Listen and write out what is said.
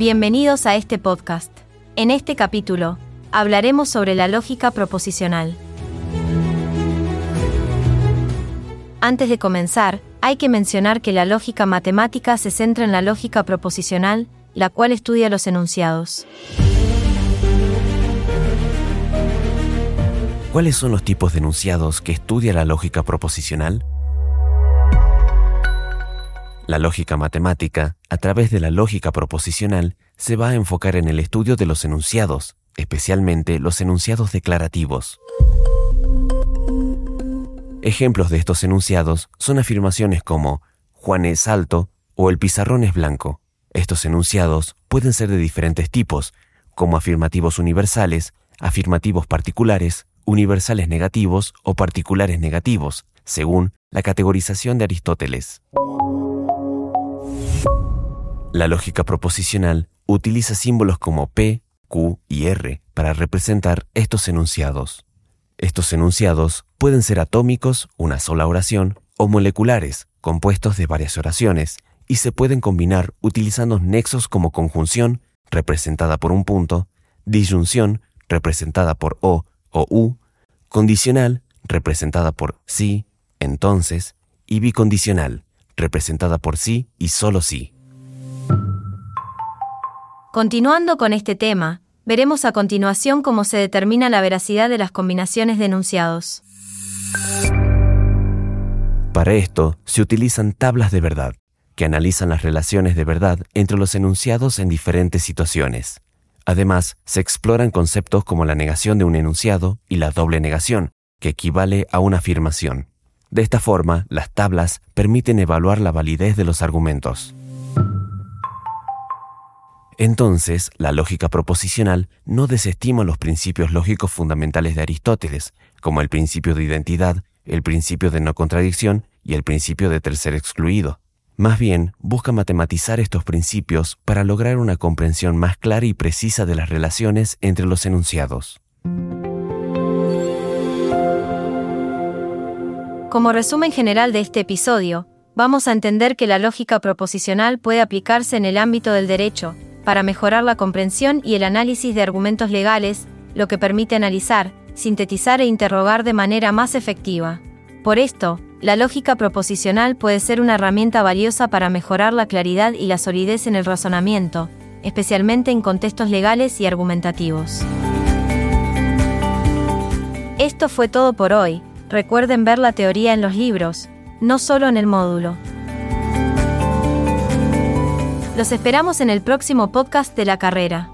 Bienvenidos a este podcast. En este capítulo, hablaremos sobre la lógica proposicional. Antes de comenzar, hay que mencionar que la lógica matemática se centra en la lógica proposicional, la cual estudia los enunciados. ¿Cuáles son los tipos de enunciados que estudia la lógica proposicional? La lógica matemática, a través de la lógica proposicional, se va a enfocar en el estudio de los enunciados, especialmente los enunciados declarativos. Ejemplos de estos enunciados son afirmaciones como Juan es alto o el pizarrón es blanco. Estos enunciados pueden ser de diferentes tipos, como afirmativos universales, afirmativos particulares, universales negativos o particulares negativos, según la categorización de Aristóteles. La lógica proposicional utiliza símbolos como P, Q y R para representar estos enunciados. Estos enunciados pueden ser atómicos, una sola oración, o moleculares, compuestos de varias oraciones, y se pueden combinar utilizando nexos como conjunción, representada por un punto, disyunción, representada por O o U, condicional, representada por sí, entonces, y bicondicional, representada por sí y solo sí. Continuando con este tema, veremos a continuación cómo se determina la veracidad de las combinaciones de enunciados. Para esto se utilizan tablas de verdad, que analizan las relaciones de verdad entre los enunciados en diferentes situaciones. Además, se exploran conceptos como la negación de un enunciado y la doble negación, que equivale a una afirmación. De esta forma, las tablas permiten evaluar la validez de los argumentos. Entonces, la lógica proposicional no desestima los principios lógicos fundamentales de Aristóteles, como el principio de identidad, el principio de no contradicción y el principio de tercer excluido. Más bien, busca matematizar estos principios para lograr una comprensión más clara y precisa de las relaciones entre los enunciados. Como resumen general de este episodio, vamos a entender que la lógica proposicional puede aplicarse en el ámbito del derecho, para mejorar la comprensión y el análisis de argumentos legales, lo que permite analizar, sintetizar e interrogar de manera más efectiva. Por esto, la lógica proposicional puede ser una herramienta valiosa para mejorar la claridad y la solidez en el razonamiento, especialmente en contextos legales y argumentativos. Esto fue todo por hoy. Recuerden ver la teoría en los libros, no solo en el módulo. Los esperamos en el próximo podcast de la carrera.